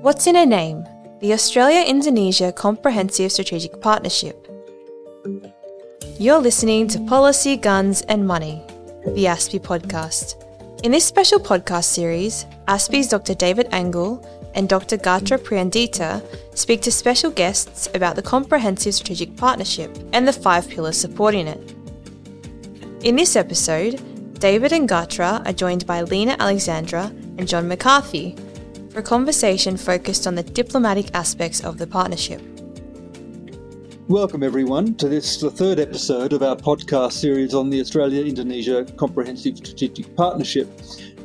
What's in a name? The Australia Indonesia Comprehensive Strategic Partnership. You're listening to Policy, Guns and Money, the ASPI podcast. In this special podcast series, ASPI's Dr. David Engel and Dr. Gatra Priyandita speak to special guests about the Comprehensive Strategic Partnership and the five pillars supporting it. In this episode, David and Gatra are joined by Lina Alexandra and John McCarthy for a conversation focused on the diplomatic aspects of the partnership. Welcome, everyone, to this, the third episode of our podcast series on the Australia Indonesia Comprehensive Strategic Partnership.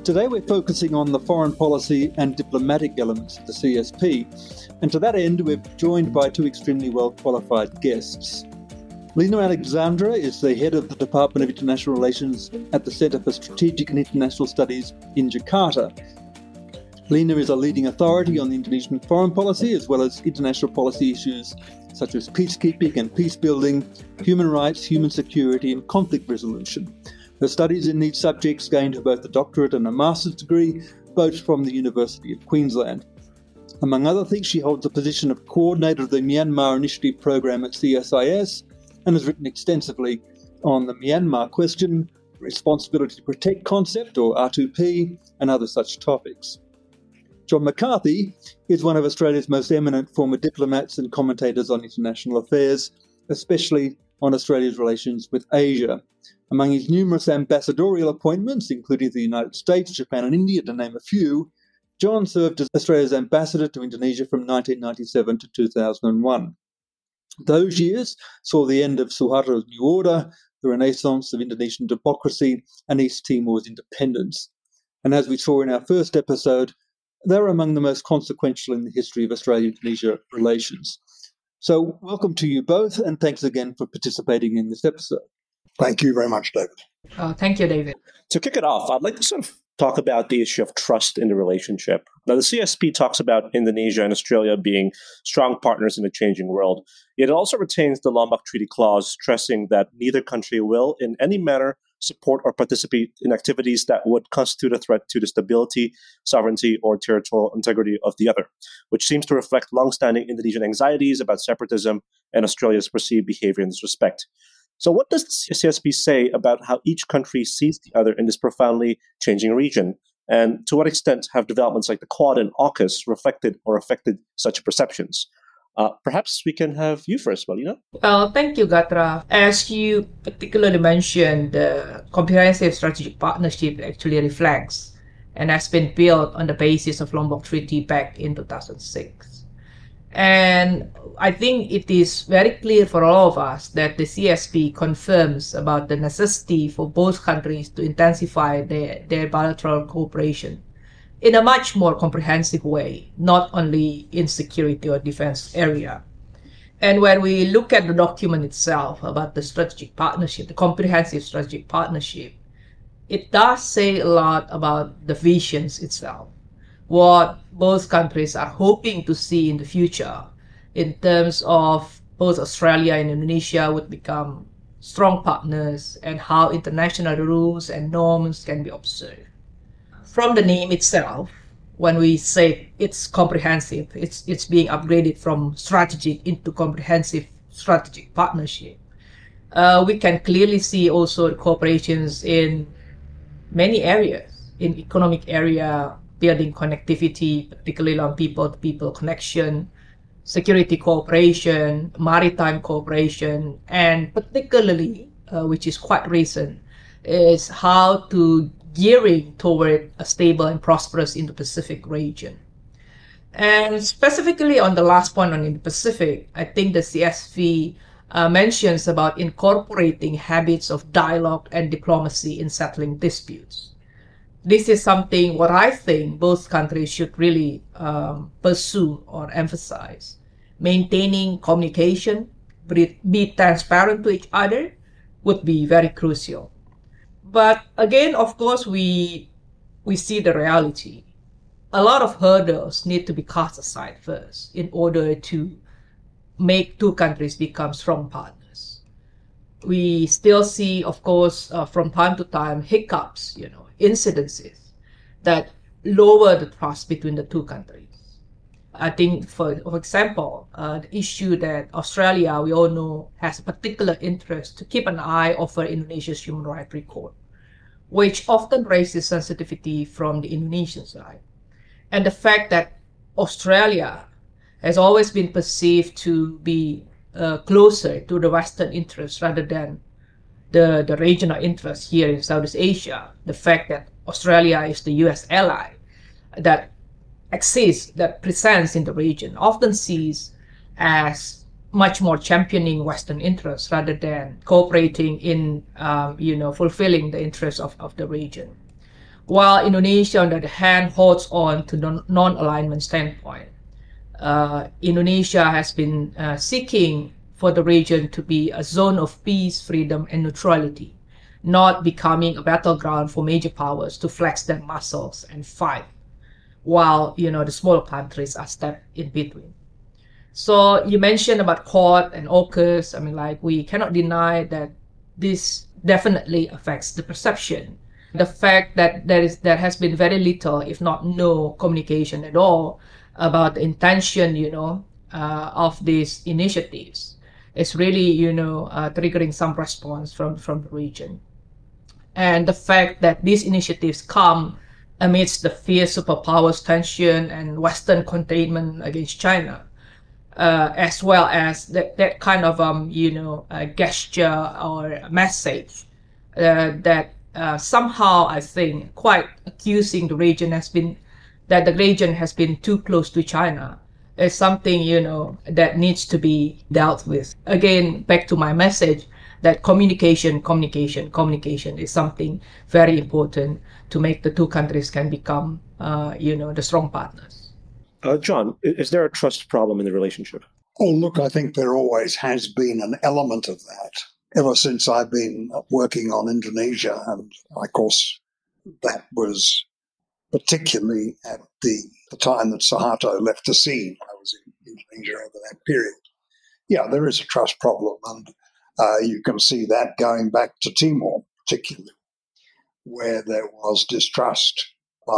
Today, we're focusing on the foreign policy and diplomatic elements of the CSP. And to that end, we're joined by two extremely well qualified guests. Lina Alexandra is the head of the Department of International Relations at the Centre for Strategic and International Studies in Jakarta. Lina is a leading authority on Indonesian foreign policy as well as international policy issues such as peacekeeping and peace building, human rights, human security, and conflict resolution. Her studies in these subjects gained her both a doctorate and a master's degree, both from the University of Queensland. Among other things, she holds the position of coordinator of the Myanmar Initiative Program at CSIS and has written extensively on the Myanmar question, responsibility to protect concept, or R2P, and other such topics. John McCarthy is one of Australia's most eminent former diplomats and commentators on international affairs, especially on Australia's relations with Asia. Among his numerous ambassadorial appointments, including the United States, Japan, and India, to name a few, John served as Australia's ambassador to Indonesia from 1997 to 2001. Those years saw the end of Suharto's New Order, the renaissance of Indonesian democracy, and East Timor's independence. And as we saw in our first episode, they're among the most consequential in the history of Australia Indonesia relations. So, welcome to you both, and thanks again for participating in this episode. Thank you very much, David. Uh, thank you, David. To kick it off, I'd like to sort of talk about the issue of trust in the relationship. Now, the CSP talks about Indonesia and Australia being strong partners in a changing world. It also retains the Lombok Treaty Clause, stressing that neither country will, in any manner, support or participate in activities that would constitute a threat to the stability, sovereignty, or territorial integrity of the other, which seems to reflect long-standing Indonesian anxieties about separatism and Australia's perceived behavior in this respect. So, what does the CSP say about how each country sees the other in this profoundly changing region? And to what extent have developments like the Quad and AUKUS reflected or affected such perceptions? Uh, perhaps we can have you first, Valina. Uh, thank you, Gatra. As you particularly mentioned, the comprehensive strategic partnership actually reflects and has been built on the basis of Lombok Treaty back in 2006. And I think it is very clear for all of us that the CSP confirms about the necessity for both countries to intensify their, their bilateral cooperation in a much more comprehensive way, not only in security or defense area. And when we look at the document itself about the strategic partnership, the comprehensive strategic partnership, it does say a lot about the visions itself, what both countries are hoping to see in the future in terms of both Australia and Indonesia would become strong partners and how international rules and norms can be observed from the name itself, when we say it's comprehensive, it's it's being upgraded from strategic into comprehensive strategic partnership. Uh, we can clearly see also cooperations in many areas, in economic area, building connectivity, particularly on people-to-people connection, security cooperation, maritime cooperation, and particularly, uh, which is quite recent, is how to gearing toward a stable and prosperous Indo-Pacific region. And specifically on the last point on Indo-Pacific, I think the CSP uh, mentions about incorporating habits of dialogue and diplomacy in settling disputes. This is something what I think both countries should really um, pursue or emphasize. Maintaining communication, be, transparent to each other would be very crucial. But again, of course, we we see the reality. A lot of hurdles need to be cast aside first in order to make two countries become strong partners. We still see, of course, uh, from time to time hiccups, you know, incidences that lower the trust between the two countries. I think, for, for example, uh, the issue that Australia, we all know, has a particular interest to keep an eye over Indonesia's human rights record, which often raises sensitivity from the Indonesian side. And the fact that Australia has always been perceived to be uh, closer to the Western interests rather than the, the regional interest here in Southeast Asia. The fact that Australia is the US ally that exists, that presents in the region, often sees as much more championing Western interests rather than cooperating in, um, you know, fulfilling the interests of, of the region. While Indonesia, on the other hand, holds on to the non-alignment standpoint. Uh, Indonesia has been uh, seeking for the region to be a zone of peace, freedom, and neutrality, not becoming a battleground for major powers to flex their muscles and fight while you know the smaller countries are stepped in between. So you mentioned about Quad and AUKUS. I mean, like we cannot deny that this definitely affects the perception. The fact that there is there has been very little, if not no, communication at all about the intention, you know, uh, of these initiatives is really, you know, uh, triggering some response from from the region. And the fact that these initiatives come amidst the fierce superpowers tension and Western containment against China, uh, as well as that, that kind of um, you know gesture or message uh, that uh, somehow I think quite accusing the region has been that the region has been too close to China is something you know that needs to be dealt with. Again, back to my message that communication, communication, communication is something very important to make the two countries can become, uh, you know, the strong partners. Uh, John, is there a trust problem in the relationship? Oh, look, I think there always has been an element of that ever since I've been working on Indonesia. And of course, that was particularly at the, the time that Suharto left the scene. Indonesia over that period. Yeah, there is a trust problem. And uh, you can see that going back to Timor, particularly, where there was distrust by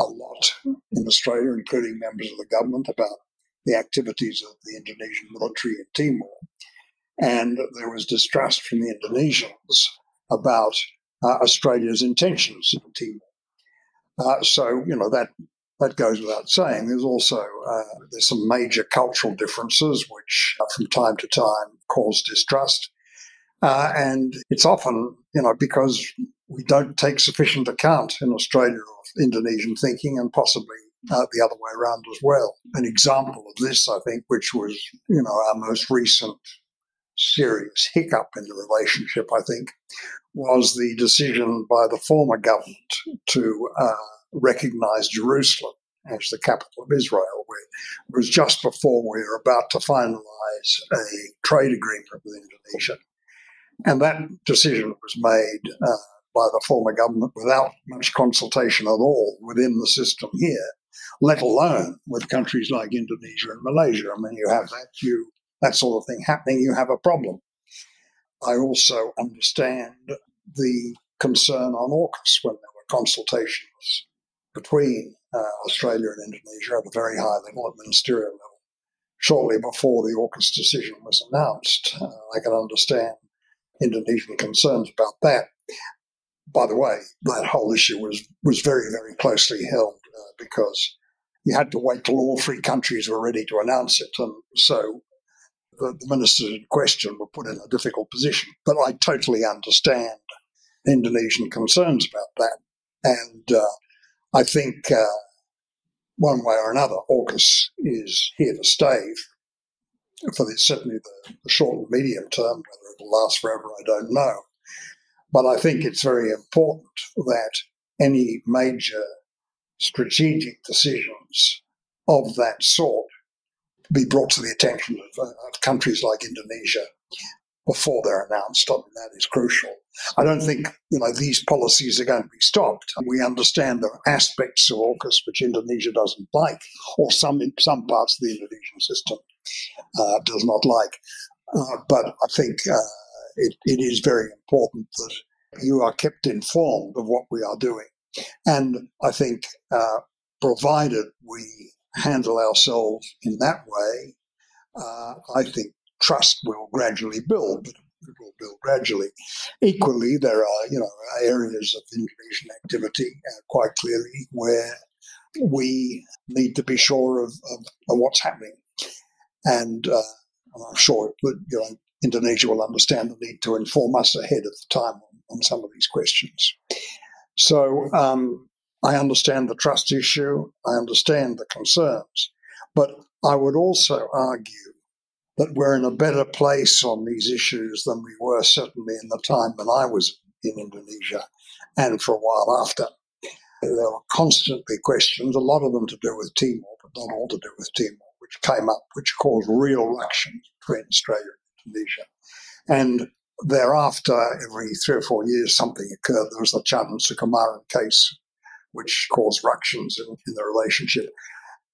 a lot in Australia, including members of the government, about the activities of the Indonesian military in Timor. And there was distrust from the Indonesians about uh, Australia's intentions in Timor. Uh, so, you know, that that goes without saying. There's also uh, there's some major cultural differences which, uh, from time to time, cause distrust, uh, and it's often you know because we don't take sufficient account in Australia of Indonesian thinking, and possibly uh, the other way around as well. An example of this, I think, which was you know our most recent serious hiccup in the relationship, I think, was the decision by the former government to uh, recognise Jerusalem as the capital of Israel. It was just before we were about to finalise a trade agreement with Indonesia. And that decision was made uh, by the former government without much consultation at all within the system here, let alone with countries like Indonesia and Malaysia. I mean, you have that, you, that sort of thing happening, you have a problem. I also understand the concern on AUKUS when there were consultations between uh, Australia and Indonesia at a very high level, at ministerial level, shortly before the AUKUS decision was announced. Uh, I can understand Indonesian concerns about that. By the way, that whole issue was, was very, very closely held uh, because you had to wait till all three countries were ready to announce it. And so the, the ministers in question were put in a difficult position. But I totally understand Indonesian concerns about that. And uh, I think uh, one way or another, AUKUS is here to stay for the, certainly the, the short and medium term. Whether it will last forever, I don't know. But I think it's very important that any major strategic decisions of that sort be brought to the attention of, uh, of countries like Indonesia before they're announced. I mean, that is crucial. I don't think you know these policies are going to be stopped. We understand there are aspects of AUKUS which Indonesia doesn't like, or some some parts of the Indonesian system uh, does not like. Uh, but I think uh, it, it is very important that you are kept informed of what we are doing And I think, uh, provided we handle ourselves in that way, uh, I think trust will gradually build, but it will build gradually. Equally, there are you know areas of Indonesian activity uh, quite clearly where we need to be sure of, of, of what's happening, and uh, I'm sure you know Indonesia will understand the need to inform us ahead of the time on, on some of these questions. So um, I understand the trust issue, I understand the concerns, but I would also argue that we're in a better place on these issues than we were certainly in the time when I was in Indonesia and for a while after. There were constantly questions, a lot of them to do with Timor, but not all to do with Timor, which came up, which caused real ructions between Australia and Indonesia. And thereafter, every three or four years, something occurred. There was the Chan and Sukumaran case, which caused ructions in, in the relationship.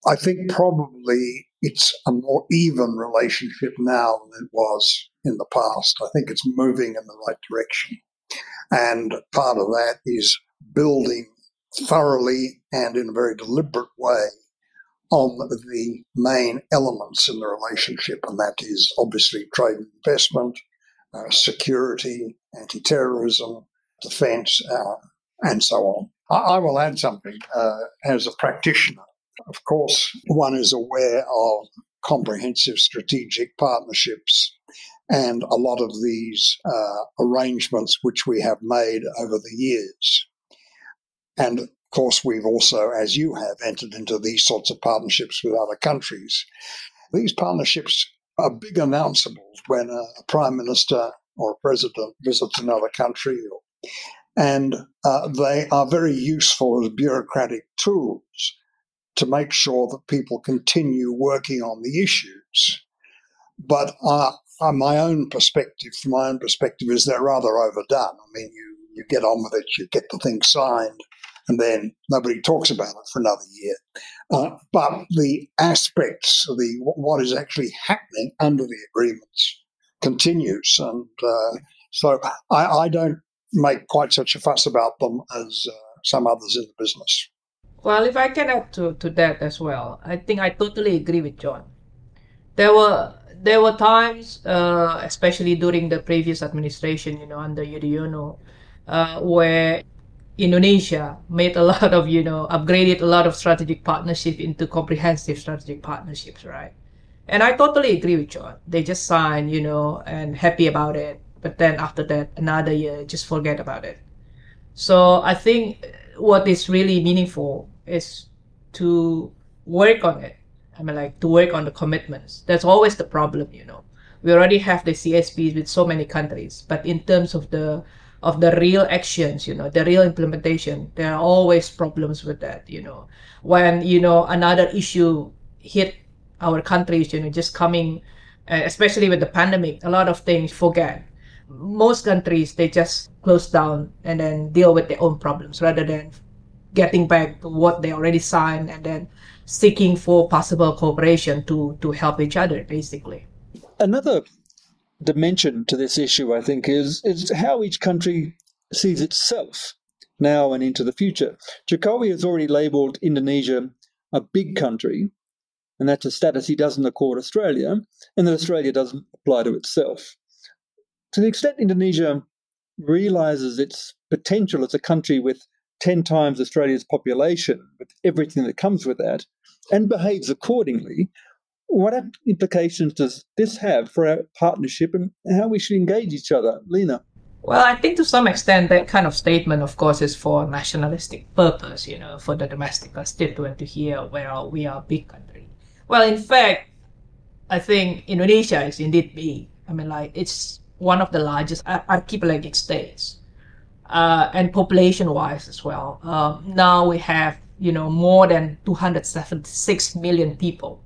I think probably it's a more even relationship now than it was in the past. I think it's moving in the right direction. And part of that is building thoroughly and in a very deliberate way on the main elements in the relationship, and that is obviously trade and investment, uh, security, anti terrorism, defense, uh, and so on. I, I, will add something uh, as a practitioner. Of course, one is aware of comprehensive strategic partnerships and a lot of these uh, arrangements which we have made over the years. And of course, we've also, as you have, entered into these sorts of partnerships with other countries. These partnerships are big announceables when a, prime minister or a president visits another country, and uh, they are very useful as bureaucratic tools to make sure that people continue working on the issues. But uh, my own perspective, from my own perspective, is they're rather overdone. I mean, you, you get on with it, you get the thing signed, and then nobody talks about it for another year. Uh, but the aspects, the what is actually happening under the agreements, continues, and uh, so I, I, don't make quite such a fuss about them as uh, some others in the business. Well, if I can add to, to that as well, I think I totally agree with John. There were there were times, uh, especially during the previous administration, you know, under Yudhoyono, uh, where Indonesia made a lot of, you know, upgraded a lot of strategic partnership into comprehensive strategic partnerships, right? And I totally agree with John. They just signed, you know, and happy about it. But then after that, another year, just forget about it. So I think what is really meaningful is to work on it. I mean, like to work on the commitments. That's always the problem, you know. We already have the CSPs with so many countries, but in terms of the of the real actions, you know, the real implementation, there are always problems with that, you know. When you know another issue hit our countries, you know, just coming, uh, especially with the pandemic, a lot of things forget most countries they just close down and then deal with their own problems rather than getting back to what they already signed and then seeking for possible cooperation to to help each other basically. Another dimension to this issue i think is is how each country sees itself now and into the future. Jokowi has already labeled indonesia a big country and that's a status he doesn't accord australia and that australia doesn't apply to itself. To the extent Indonesia realizes its potential as a country with 10 times Australia's population, with everything that comes with that, and behaves accordingly, what implications does this have for our partnership and how we should engage each other? Lina. Well, I think to some extent that kind of statement, of course, is for nationalistic purpose, you know, for the domestic constituent to hear, well, we are a big country. Well, in fact, I think Indonesia is indeed big. I mean, like, it's one of the largest archipelagic states, uh, and population-wise as well. Uh, now we have you know more than 276 million people,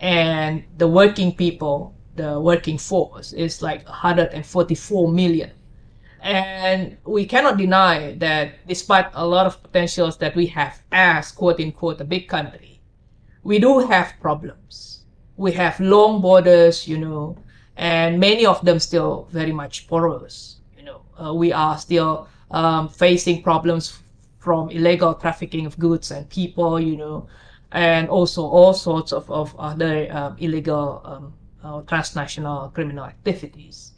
and the working people, the working force, is like 144 million. And we cannot deny that despite a lot of potentials that we have as quote unquote a big country, we do have problems. We have long borders, you know, and many of them still very much porous. You know, uh, we are still um, facing problems from illegal trafficking of goods and people, you know, and also all sorts of, of other um, illegal um, uh, transnational criminal activities.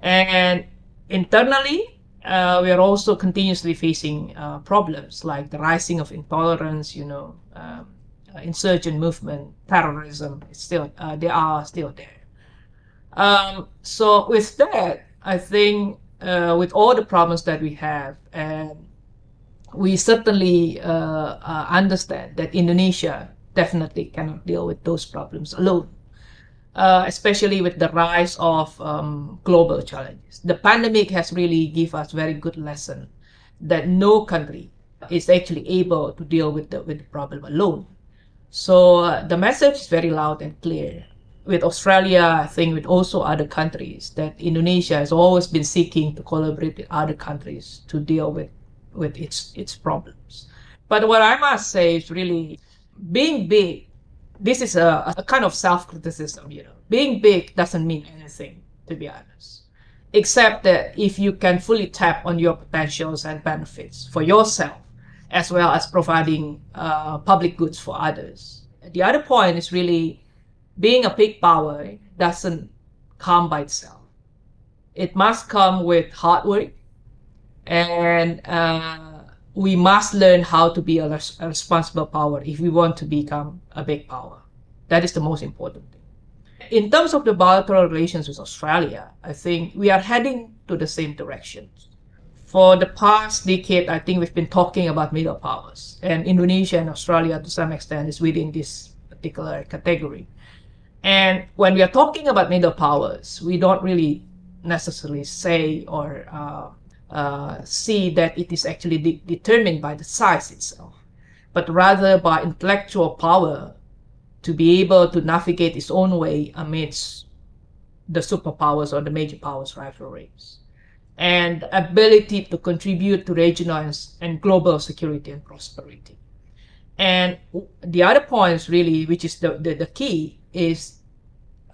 And internally, uh, we are also continuously facing uh, problems like the rising of intolerance, you know, um, uh, insurgent movement, terrorism. It's still uh, they are still there. Um, so with that, I think uh, with all the problems that we have, and we certainly understand that Indonesia definitely cannot deal with those problems alone uh, especially with the rise of um, global challenges. The pandemic has really give us very good lesson that no country is actually able to deal with the, with the problem alone. So uh, the message is very loud and clear. With Australia, I think with also other countries, that Indonesia has always been seeking to collaborate with other countries to deal with, with its its problems. But what I must say is really being big this is a, a kind of self-criticism, you know. Being big doesn't mean anything, to be honest. Except that if you can fully tap on your potentials and benefits for yourself, as well as providing uh, public goods for others. The other point is really being a big power doesn't come by itself. It must come with hard work and uh, we must learn how to be a, res- a responsible power if we want to become a big power. That is the most important thing. In terms of the bilateral relations with Australia, I think we are heading to the same direction. For the past decade, I think we've been talking about middle powers, and Indonesia and Australia, to some extent, is within this particular category. And when we are talking about middle powers, we don't really necessarily say or uh, uh, see that it is actually de- determined by the size itself, but rather by intellectual power to be able to navigate its own way amidst the superpowers or the major powers rivalries, and ability to contribute to regional and global security and prosperity. And the other points really, which is the, the, the key, is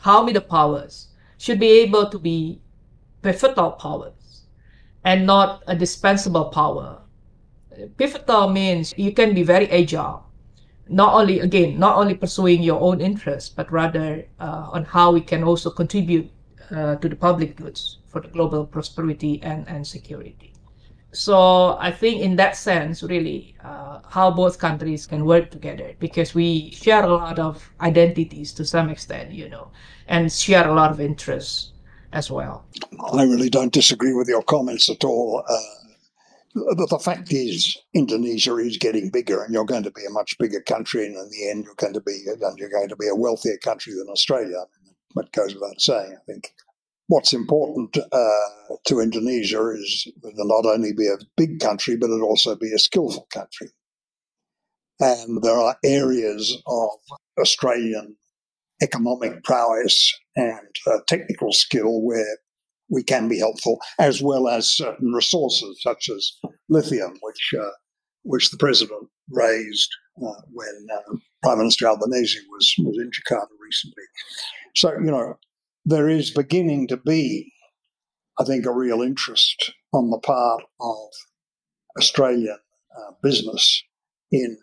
how middle powers should be able to be pivotal powers and not a dispensable power. Pivotal means you can be very agile, not only again not only pursuing your own interests, but rather uh, on how we can also contribute uh, to the public goods for the global prosperity and, and security. So I think in that sense, really, uh, how both countries can work together because we share a lot of identities to some extent, you know, and share a lot of interests as well. I really don't disagree with your comments at all. Uh, the, the fact is, Indonesia is getting bigger, and you're going to be a much bigger country, and in the end, you're going to be you're going to be a wealthier country than Australia. That goes without saying. I think what's important uh, to Indonesia is that it not only be a big country, but it also be a skillful country. And there are areas of Australian economic prowess and uh, technical skill where we can be helpful, as well as certain resources such as lithium, which uh, which the president raised uh, when uh, Prime Minister Albanese was was in Jakarta recently. So you know there is beginning to be, I think, a real interest on the part of Australian uh, business in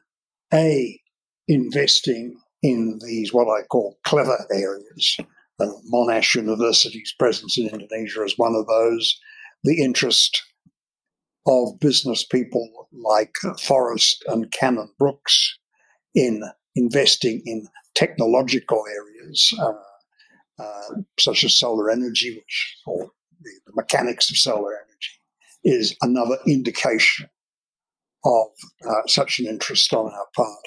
a investing in these what I call clever areas. And Monash University's presence in Indonesia is one of those. The interest of business people like Forrest and Cannon-Brookes in investing in technological areas uh, uh, such as solar energy, which or the, the mechanics of solar energy, is another indication of uh, such an interest on our part.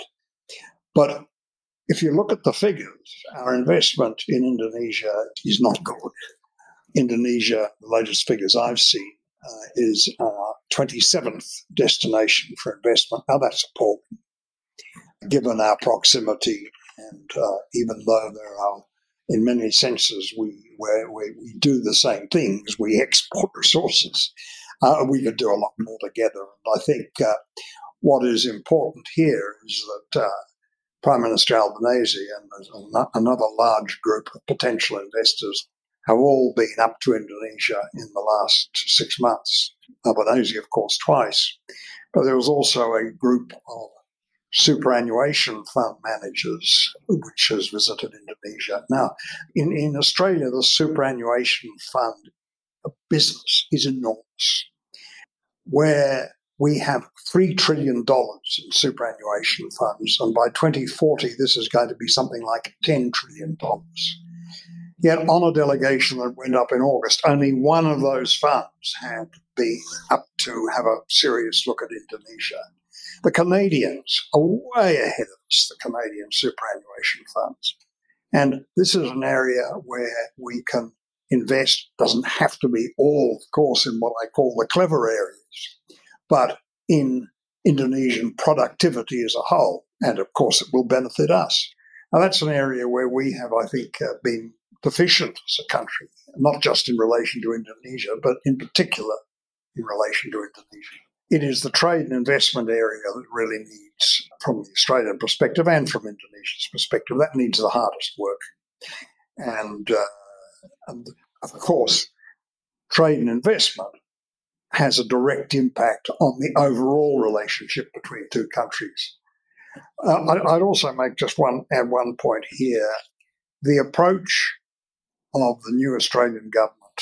But if you look at the figures, our investment in Indonesia is not good. Indonesia, the latest figures I've seen, uh, is our 27th destination for investment. Now that's appalling, given our proximity, and uh, even though there are, in many senses, we we, we do the same things, we export resources. Uh, we could do a lot more together. And I think uh, what is important here is that uh, Prime Minister Albanese and another large group of potential investors have all been up to Indonesia in the last six months. Albanese, of course, twice. but there was also a group of superannuation fund managers which has visited Indonesia. Now, in, in Australia, the superannuation fund business is enormous, where we have $3 trillion in superannuation funds, and by 2040, this is going to be something like $10 trillion. Yet, on a delegation that went up in August, only one of those funds had been up to have a serious look at Indonesia. The Canadians are way ahead of us, the Canadian superannuation funds. And this is an area where we can invest. Doesn't have to be all, of course, in what I call the clever areas, but in Indonesian productivity as a whole. And of course, it will benefit us. Now, that's an area where we have, I think, uh, been deficient as a country, not just in relation to Indonesia, but in particular in relation to Indonesia. It is the trade and investment area that really needs, from the Australian perspective and from Indonesia's perspective, that needs the hardest work. And, uh, and of course, trade and investment has a direct impact on the overall relationship between two countries. Uh, I'd also make just one add one point here. The approach of the new Australian government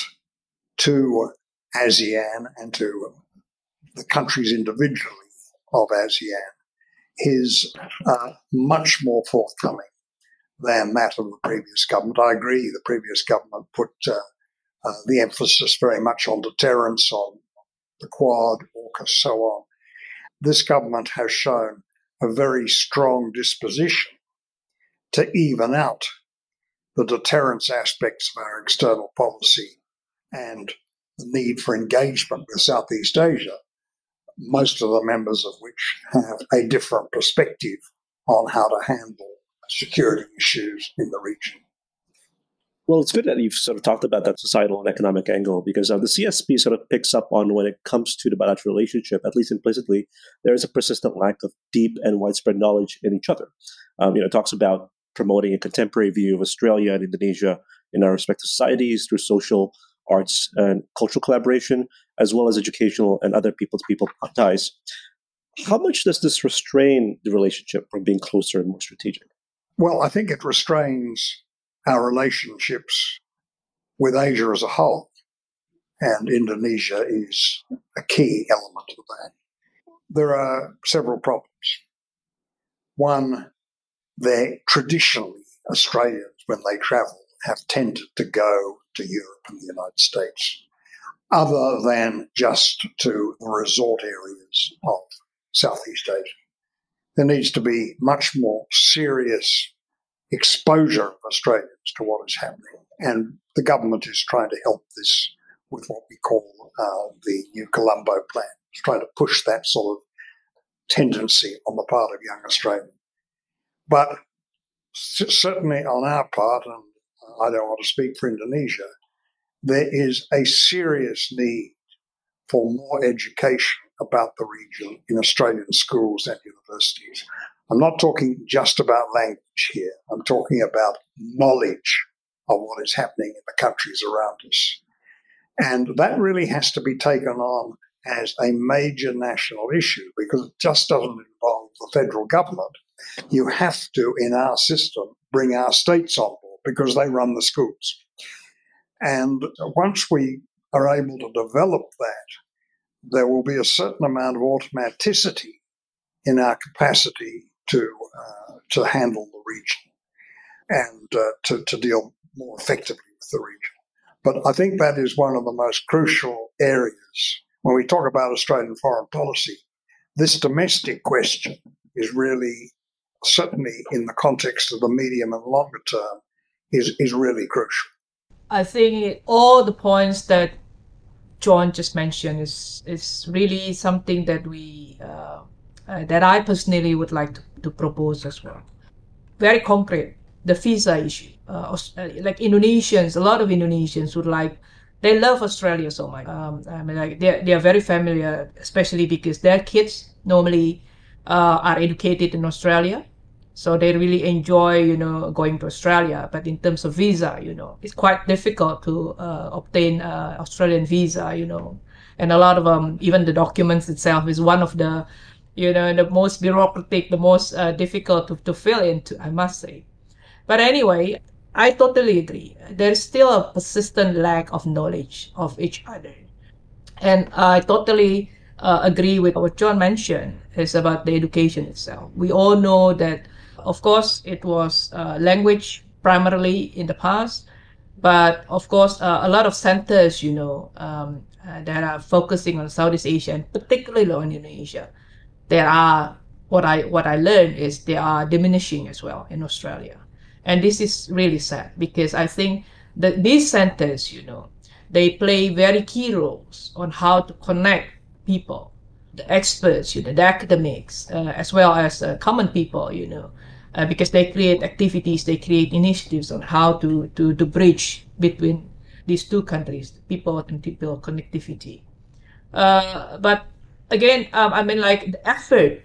to ASEAN and to the countries individually of ASEAN is uh, much more forthcoming than that of the previous government. I agree, the previous government put uh, uh, the emphasis very much on deterrence, on the Quad, AUKUS, so on. This government has shown a very strong disposition to even out the deterrence aspects of our external policy and the need for engagement with Southeast Asia, most of the members of which have a different perspective on how to handle security issues in the region. Well, it's good that you've sort of talked about that societal and economic angle because uh, the CSP sort of picks up on when it comes to the bilateral relationship, at least implicitly, there is a persistent lack of deep and widespread knowledge in each other. Um, you know, it talks about promoting a contemporary view of Australia and Indonesia in our respective societies through social, arts, and cultural collaboration, as well as educational and other people to people ties. How much does this restrain the relationship from being closer and more strategic? Well, I think it restrains our relationships with Asia as a whole. And Indonesia is a key element of that. There are several problems. One, they traditionally, Australians, when they travel, have tended to go to Europe and the United States, other than just to the resort areas of Southeast Asia. There needs to be much more serious exposure of Australians to what is happening. And the government is trying to help this with what we call uh, the New Colombo Plan. It's trying to push that sort of tendency on the part of young Australians. But certainly on our part, and I don't want to speak for Indonesia, there is a serious need for more education about the region in Australian schools and universities. I'm not talking just about language here. I'm talking about knowledge of what is happening in the countries around us. And that really has to be taken on as a major national issue because it just doesn't involve the federal government. You have to, in our system, bring our states on because they run the schools. And once we are able to develop that, there will be a certain amount of automaticity in our capacity to uh, to handle the region and uh, to, to deal more effectively with the region. But I think that is one of the most crucial areas when we talk about Australian foreign policy. This domestic question is really, certainly in the context of the medium and longer term, is, is really crucial. I think all the points that John just mentioned is is really something that we uh, uh, that I personally would like to, to propose as well. Very concrete, the visa issue. Uh, uh, like Indonesians, a lot of Indonesians would like, they love Australia so much. Um, I mean, like they they are very familiar, especially because their kids normally uh, are educated in Australia, so they really enjoy, you know, going to Australia. But in terms of visa, you know, it's quite difficult to uh, obtain uh, Australian visa, you know, and a lot of um even the documents itself is one of the you know the most bureaucratic, the most uh, difficult to, to fill into. I must say, but anyway, I totally agree. There's still a persistent lack of knowledge of each other. And I totally uh, agree with what John mentioned is about the education itself. We all know that, of course, it was uh, language primarily in the past, but of course, uh, a lot of centers, you know, um, uh, that are focusing on Southeast Asia and particularly on Indonesia, there are what I what I learned is they are diminishing as well in Australia. And this is really sad because I think that these centers, you know, they play very key roles on how to connect people, the experts, you know, the academics, uh, as well as uh, common people, you know, uh, because they create activities, they create initiatives on how to, to, to bridge between these two countries, people and people connectivity. Uh, but again, um, I mean, like the effort,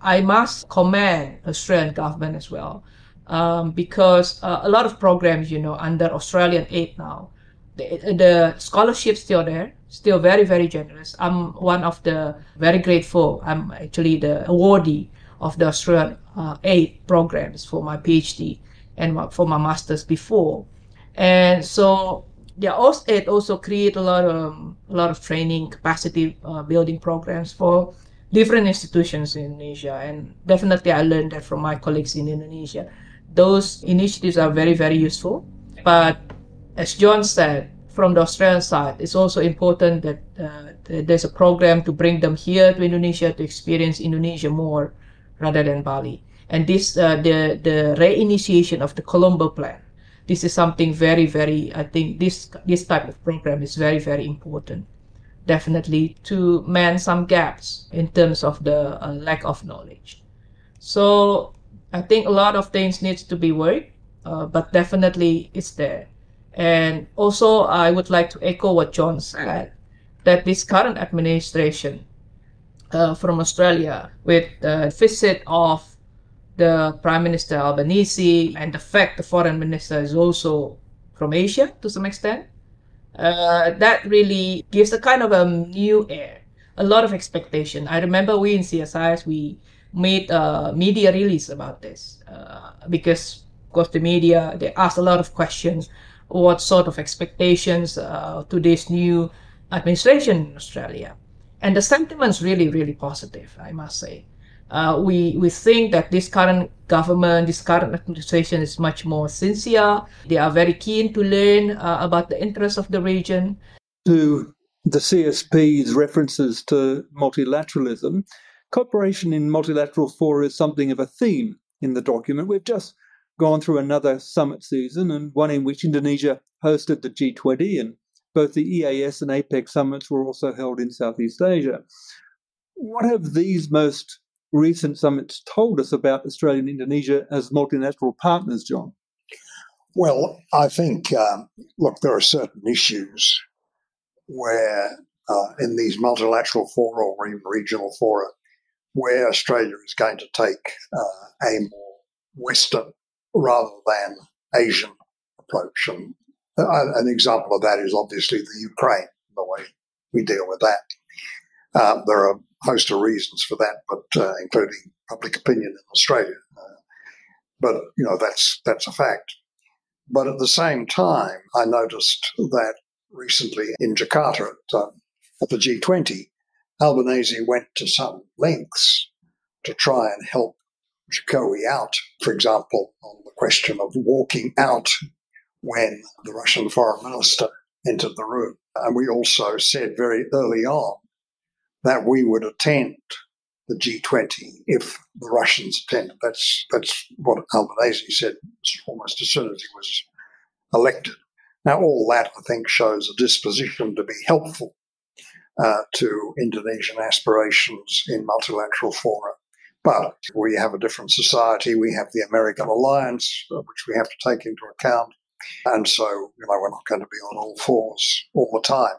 I must commend Australian government as well um, because uh, a lot of programs, you know, under Australian aid now, the, the scholarship's still there, still very, very generous. I'm one of the very grateful. I'm actually the awardee of the Australian uh, aid programs for my PhD and my, for my master's before. And so, yeah, AusAid also create a lot of um, a lot of training capacity uh, building programs for different institutions in Indonesia, and definitely I learned that from my colleagues in Indonesia those initiatives are very, very useful. But as John said, from the Australian side, it's also important that uh, there's a program to bring them here to Indonesia to experience Indonesia more rather than Bali. And this, uh, the the reinitiation of the Colombo plan, this is something very, very. I think this this type of program is very, very important. Definitely to mend some gaps in terms of the uh, lack of knowledge. So I think a lot of things needs to be worked, uh, but definitely it's there. And also, I would like to echo what John said that this current administration uh, from Australia, with the visit of the Prime Minister Albanese and the fact the Foreign Minister is also from Asia to some extent, uh, that really gives a kind of a new air, a lot of expectation. I remember we in CSIS we made a media release about this uh, because of course the media they asked a lot of questions. What sort of expectations uh, to this new administration in australia and the sentiment's really really positive i must say. Uh, we we think that this current government this current administration is much more sincere. They are very keen to learn uh, about the interests of the region. To the CSP's references to multilateralism, Cooperation in multilateral fora is something of a theme in the document. We've just gone through another summit season and one in which Indonesia hosted the G20 and both the EAS and APEC summits were also held in Southeast Asia. What have these most recent summits told us about Australia and Indonesia as multilateral partners, John? Well, I think, um, look, there are certain issues where uh, in these multilateral fora or even regional fora, where Australia is going to take uh, a more Western rather than Asian approach. And an example of that is obviously the Ukraine, the way we deal with that. Um, there are a host of reasons for that, but uh, including public opinion in Australia. Uh, but you know that's that's a fact. But at the same time, I noticed that recently in Jakarta at, um, at the G20, Albanese went to some lengths to try and help Jokowi out, for example, on the question of walking out when the Russian foreign minister entered the room. And we also said very early on that we would attend the G20 if the Russians attended. That's that's what Albanese said almost as soon as he was elected. Now, all that I think shows a disposition to be helpful uh, to Indonesian aspirations in multilateral fora. But we have a different society. We have the American alliance, uh, which we have to take into account. And so, you know, we're not going to be on all fours all the time.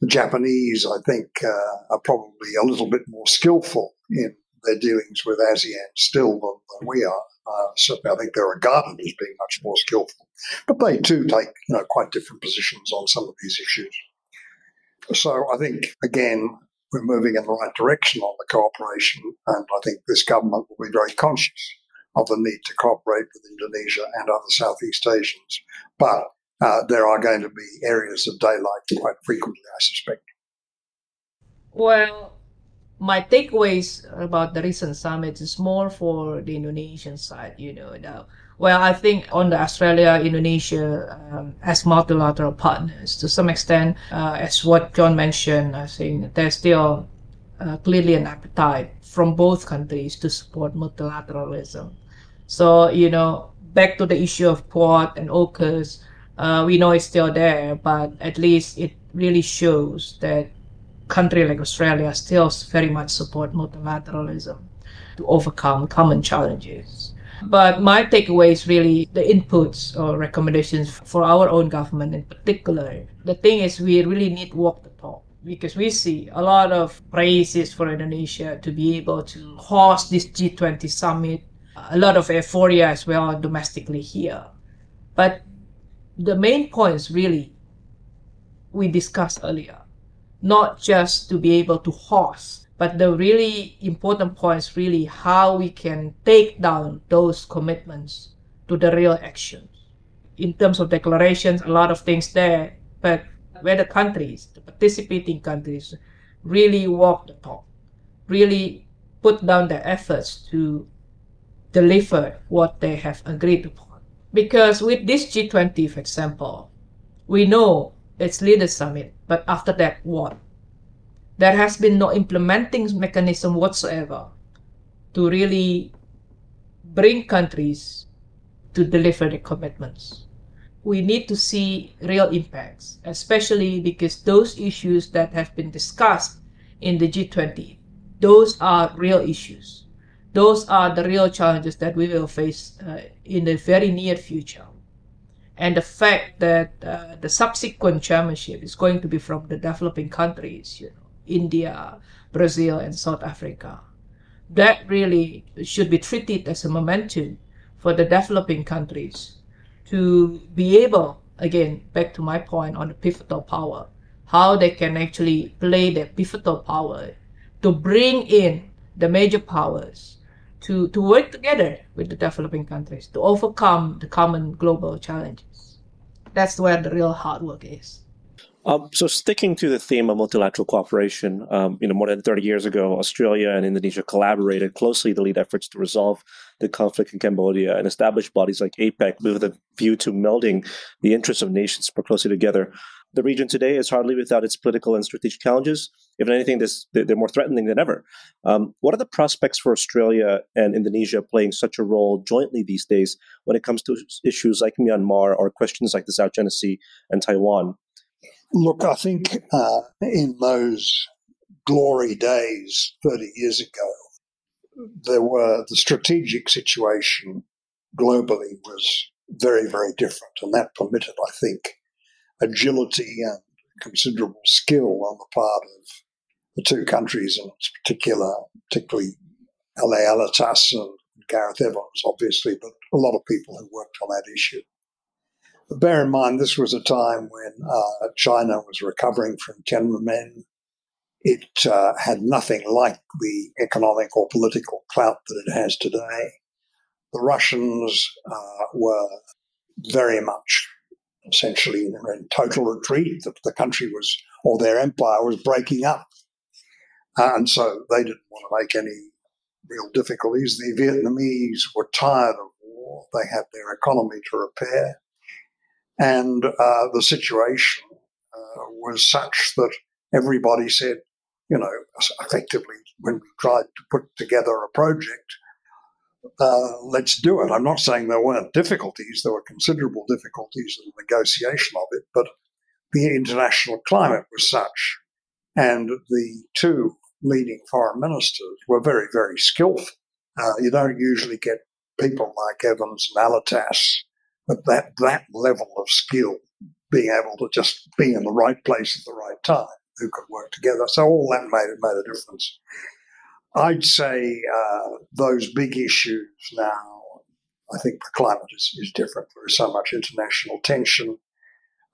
The Japanese, I think, uh, are probably a little bit more skillful in their dealings with ASEAN still than, than we are. Uh, certainly, I think they're regarded as being much more skillful. But they too take, you know, quite different positions on some of these issues. So I think, again, we're moving in the right direction on the cooperation, and I think this government will be very conscious of the need to cooperate with Indonesia and other Southeast Asians. But uh, there are going to be areas of daylight quite frequently, I suspect. Well, my takeaways about the recent summit is more for the Indonesian side, you know. Now, well, I think on the Australia, Indonesia um, as multilateral partners, to some extent, uh, as what John mentioned, I think there's still uh, clearly an appetite from both countries to support multilateralism. So, you know, back to the issue of Quad and AUKUS, uh, we know it's still there, but at least it really shows that country like Australia still very much support multilateralism to overcome common challenges. But my takeaway is really the inputs or recommendations for our own government in particular. The thing is, we really need walk the talk because we see a lot of praises for Indonesia to be able to host this G20 summit, a lot of euphoria as well domestically here. But the main points really we discussed earlier, not just to be able to host but the really important points really how we can take down those commitments to the real actions. In terms of declarations, a lot of things there, but where the countries, the participating countries, really walk the talk, really put down their efforts to deliver what they have agreed upon. Because with this G20, for example, we know it's leader summit, but after that, what? there has been no implementing mechanism whatsoever to really bring countries to deliver the commitments. We need to see real impacts, especially because those issues that have been discussed in the G20, those are real issues. Those are the real challenges that we will face uh, in the very near future. And the fact that uh, the subsequent chairmanship is going to be from the developing countries, you know, India, Brazil, and South Africa. That really should be treated as a momentum for the developing countries to be able, again, back to my point on the pivotal power, how they can actually play their pivotal power to bring in the major powers to, to work together with the developing countries to overcome the common global challenges. That's where the real hard work is. Um, so, sticking to the theme of multilateral cooperation, um, you know, more than 30 years ago, Australia and Indonesia collaborated closely to lead efforts to resolve the conflict in Cambodia and establish bodies like APEC with a view to melding the interests of nations more closely together. The region today is hardly without its political and strategic challenges. If anything, this, they're more threatening than ever. Um, what are the prospects for Australia and Indonesia playing such a role jointly these days when it comes to issues like Myanmar or questions like the South China Sea and Taiwan? Look, I think uh, in those glory days 30 years ago, there were the strategic situation globally was very, very different. And that permitted, I think, agility and considerable skill on the part of the two countries, in particular, particularly Ali Alatas and Gareth Evans, obviously, but a lot of people who worked on that issue bear in mind, this was a time when uh, China was recovering from Tiananmen. It uh, had nothing like the economic or political clout that it has today. The Russians uh, were very much essentially in, in, total retreat. The, the country was, or their empire was breaking up. Uh, and so they didn't want to make any real difficulties. The Vietnamese were tired of war. They had their economy to repair. And uh, the situation uh, was such that everybody said, you know, effectively, when we tried to put together a project, uh, let's do it. I'm not saying there weren't difficulties, there were considerable difficulties in the negotiation of it, but the international climate was such. And the two leading foreign ministers were very, very skillful. Uh, you don't usually get people like Evans and but that, that level of skill, being able to just be in the right place at the right time, who could work together. So all that made it made a difference. I'd say uh, those big issues now, I think the climate is, is different. There is so much international tension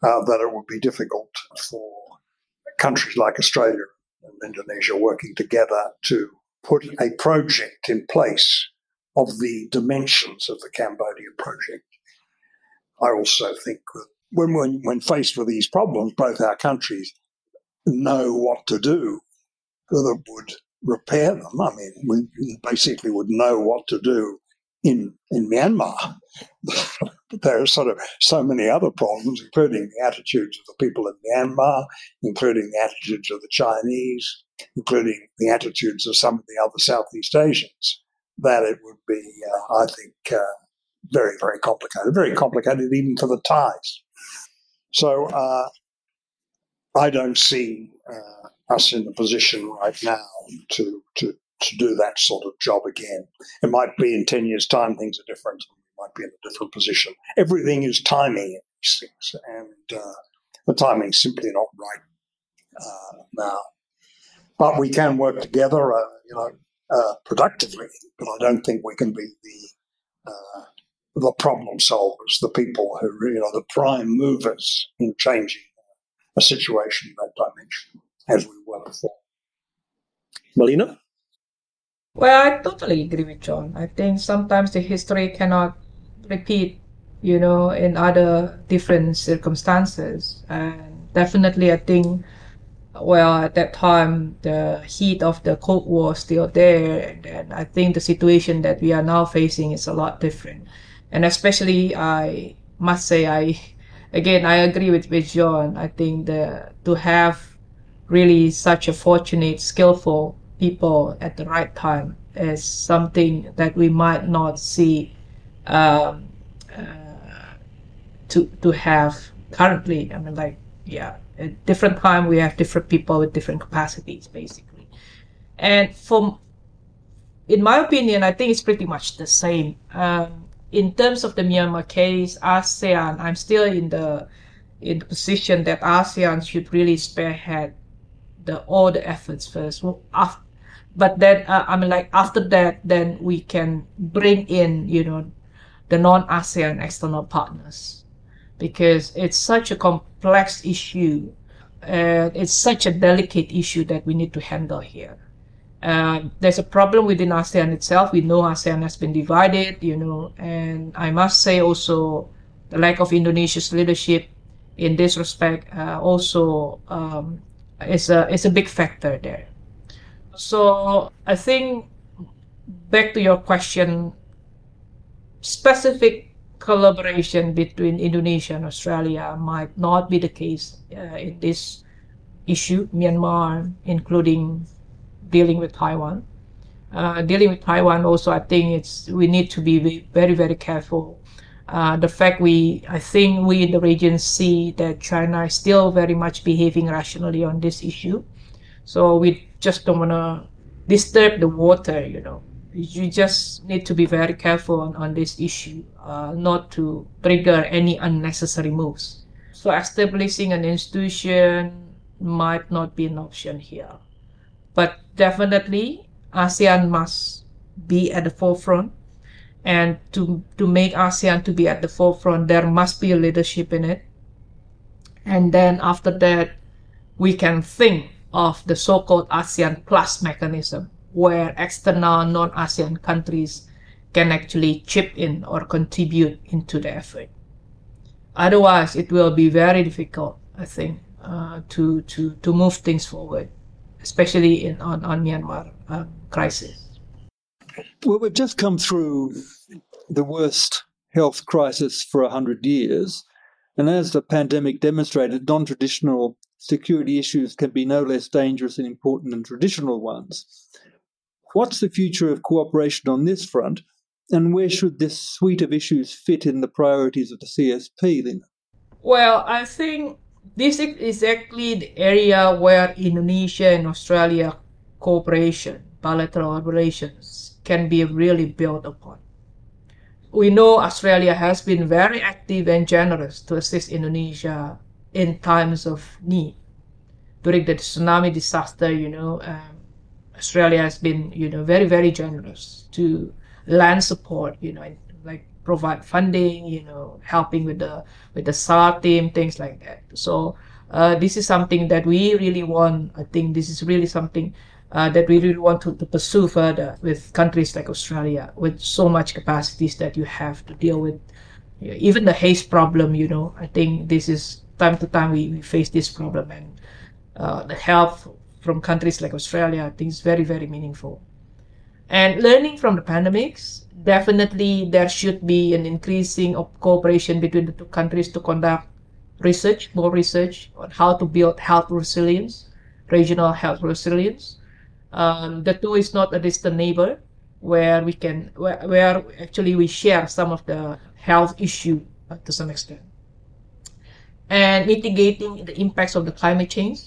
uh, that it would be difficult for countries like Australia and Indonesia working together to put a project in place of the dimensions of the Cambodia project. I also think that when, when, when faced with these problems, both our countries know what to do that would repair them. I mean, we basically would know what to do in, in Myanmar. there are sort of so many other problems, including the attitudes of the people in Myanmar, including the attitudes of the Chinese, including the attitudes of some of the other Southeast Asians, that it would be, uh, I think, uh, very, very complicated, very complicated even for the Thais. So uh, I don't see uh, us in a position right now to, to, to do that sort of job again. It might be in 10 years' time, things are different. We might be in a different position. Everything is timing in these things, and uh, the timing is simply not right uh, now. But we can work together, uh, you know, uh, productively. But I don't think we can be the uh, the problem solvers, the people who you know the prime movers in changing a situation in that dimension, as we were before. Melina. Well, I totally agree with John. I think sometimes the history cannot repeat, you know, in other different circumstances. And definitely, I think well at that time the heat of the cold war was still there and i think the situation that we are now facing is a lot different and especially i must say i again i agree with, with john. I think the to have really such a fortunate skillful people at the right time is something that we might not see um, uh, to to have currently. I mean like yeah at different time we have different people with different capacities basically. And from in my opinion i think it's pretty much the same. Um, in terms of the myanmar case asean i'm still in the in the position that asean should really spearhead the all the efforts first but then uh, i mean like after that then we can bring in you know the non-asean external partners because it's such a complex issue. and it's such a delicate issue that we need to handle here. Uh, there's a problem within ASEAN itself. We know ASEAN has been divided, you know, and I must say also the lack of Indonesia's leadership in this respect uh, also um, is a is a big factor there. So I think back to your question, specific collaboration between Indonesia and Australia might not be the case uh, in this issue, Myanmar, including dealing with Taiwan. Uh, dealing with Taiwan also, I think it's we need to be very, very careful. Uh, the fact we, I think we in the region see that China is still very much behaving rationally on this issue. So we just don't want to disturb the water, you know you just need to be very careful on, on this issue, uh, not to trigger any unnecessary moves. So establishing an institution might not be an option here. But definitely ASEAN must be at the forefront. And to, to make ASEAN to be at the forefront, there must be a leadership in it. And then after that, we can think of the so-called ASEAN Plus mechanism where external non-ASEAN countries can actually chip in or contribute into the effort. Otherwise, it will be very difficult, I think, uh, to, to, to move things forward, especially in on, on Myanmar um, crisis. Well, we've just come through the worst health crisis for 100 years. And as the pandemic demonstrated, non traditional security issues can be no less dangerous and important than traditional ones. What's the future of cooperation on this front, and where should this suite of issues fit in the priorities of the CSP, then? Well, I think this is exactly the area where Indonesia and Australia cooperation, bilateral relations, can be really built upon. We know Australia has been very active and generous to assist Indonesia in times of need. During the tsunami disaster, you know, um, Australia has been, you know, very, very generous to land support, you know, like provide funding, you know, helping with the with the SAR team, things like that. So uh, this is something that we really want. I think this is really something uh, that we really want to, to, pursue further with countries like Australia, with so much capacities that you have to deal with. Even the haze problem, you know, I think this is time to time we, we face this problem, and uh, the help from countries like Australia, I think is very, very meaningful. And learning from the pandemics, definitely there should be an increasing of cooperation between the two countries to conduct research, more research on how to build health resilience, regional health resilience. Um, the two is not a distant neighbor where we can, where, where actually we share some of the health issue uh, to some extent. And mitigating the impacts of the climate change.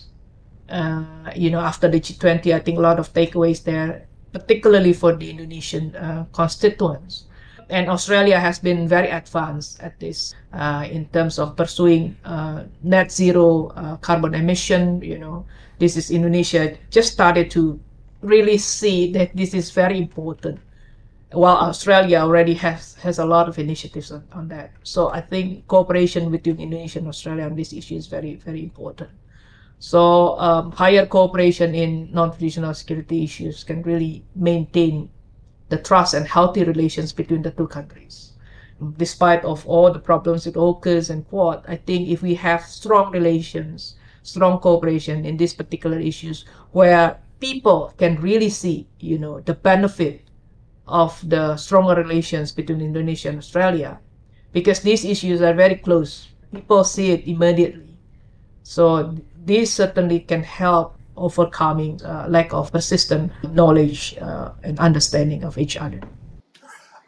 Uh, you know, after the G20, I think a lot of takeaways there, particularly for the Indonesian uh, constituents and Australia has been very advanced at this uh, in terms of pursuing uh, net zero uh, carbon emission. You know, this is Indonesia just started to really see that this is very important. While Australia already has has a lot of initiatives on, on that, so I think cooperation between Indonesia and Australia on this issue is very very important. So um, higher cooperation in non-traditional security issues can really maintain the trust and healthy relations between the two countries. Despite of all the problems with AUKUS and Quad, I think if we have strong relations, strong cooperation in these particular issues where people can really see, you know, the benefit of the stronger relations between Indonesia and Australia, because these issues are very close. People see it immediately. So this certainly can help overcoming uh, lack of persistent knowledge uh, and understanding of each other.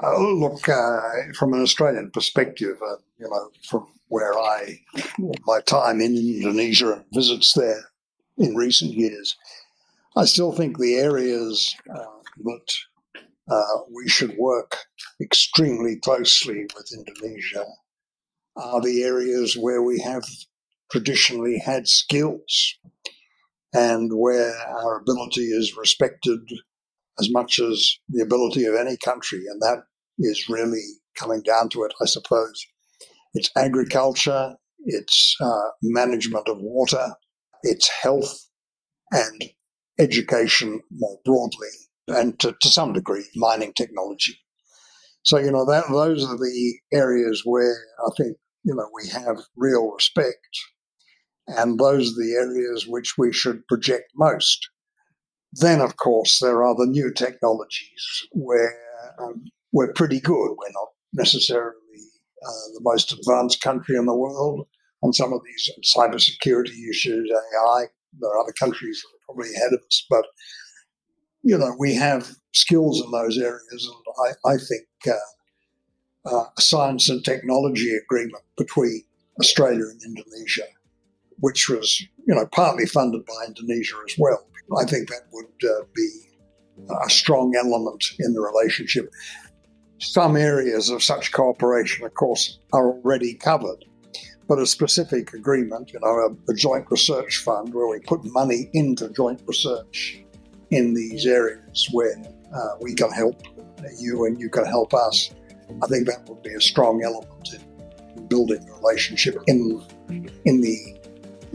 Uh, look, uh, from an Australian perspective, uh, you know, from where I, my time in Indonesia and visits there in recent years, I still think the areas uh, that we should work extremely closely with Indonesia are the areas where we have traditionally had skills and where our ability is respected as much as the ability of any country. And that is really coming down to it, I suppose. It's agriculture, it's uh, management of water, it's health and education more broadly, and to, to some degree, mining technology. So, you know, that, those are the areas where I think, you know, we have real respect and those are the areas which we should project most. Then, of course, there are the new technologies where um, we're pretty good. We're not necessarily uh, the most advanced country in the world on some of these cybersecurity issues, AI. There are other countries that are probably ahead of us, but you know we have skills in those areas, and I, I think uh, uh, a science and technology agreement between Australia and Indonesia which was, you know, partly funded by Indonesia as well. I think that would uh, be a strong element in the relationship. Some areas of such cooperation, of course, are already covered, but a specific agreement, you know, a, a joint research fund where we put money into joint research in these areas where uh, we can help you and you can help us. I think that would be a strong element in building a relationship in in the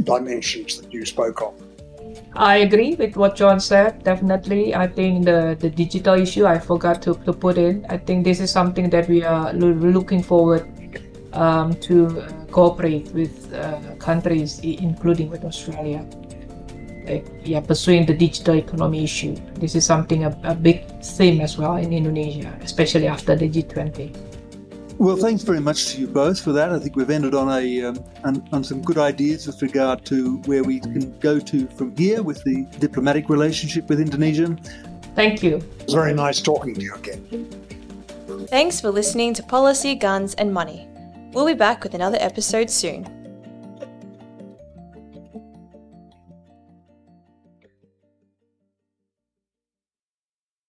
dimensions that you spoke of. I agree with what John said. Definitely, I think the, the digital issue I forgot to, to put in. I think this is something that we are looking forward um, to uh, cooperate with uh, countries, including with Australia. Like, yeah, pursuing the digital economy issue. This is something a, a big theme as well in Indonesia, especially after the G20. Well, thanks very much to you both for that. I think we've ended on a um, on, on, some good ideas with regard to where we can go to from here with the diplomatic relationship with Indonesia. Thank you. It was very nice talking to you again. Thanks for listening to Policy, Guns and Money. We'll be back with another episode soon.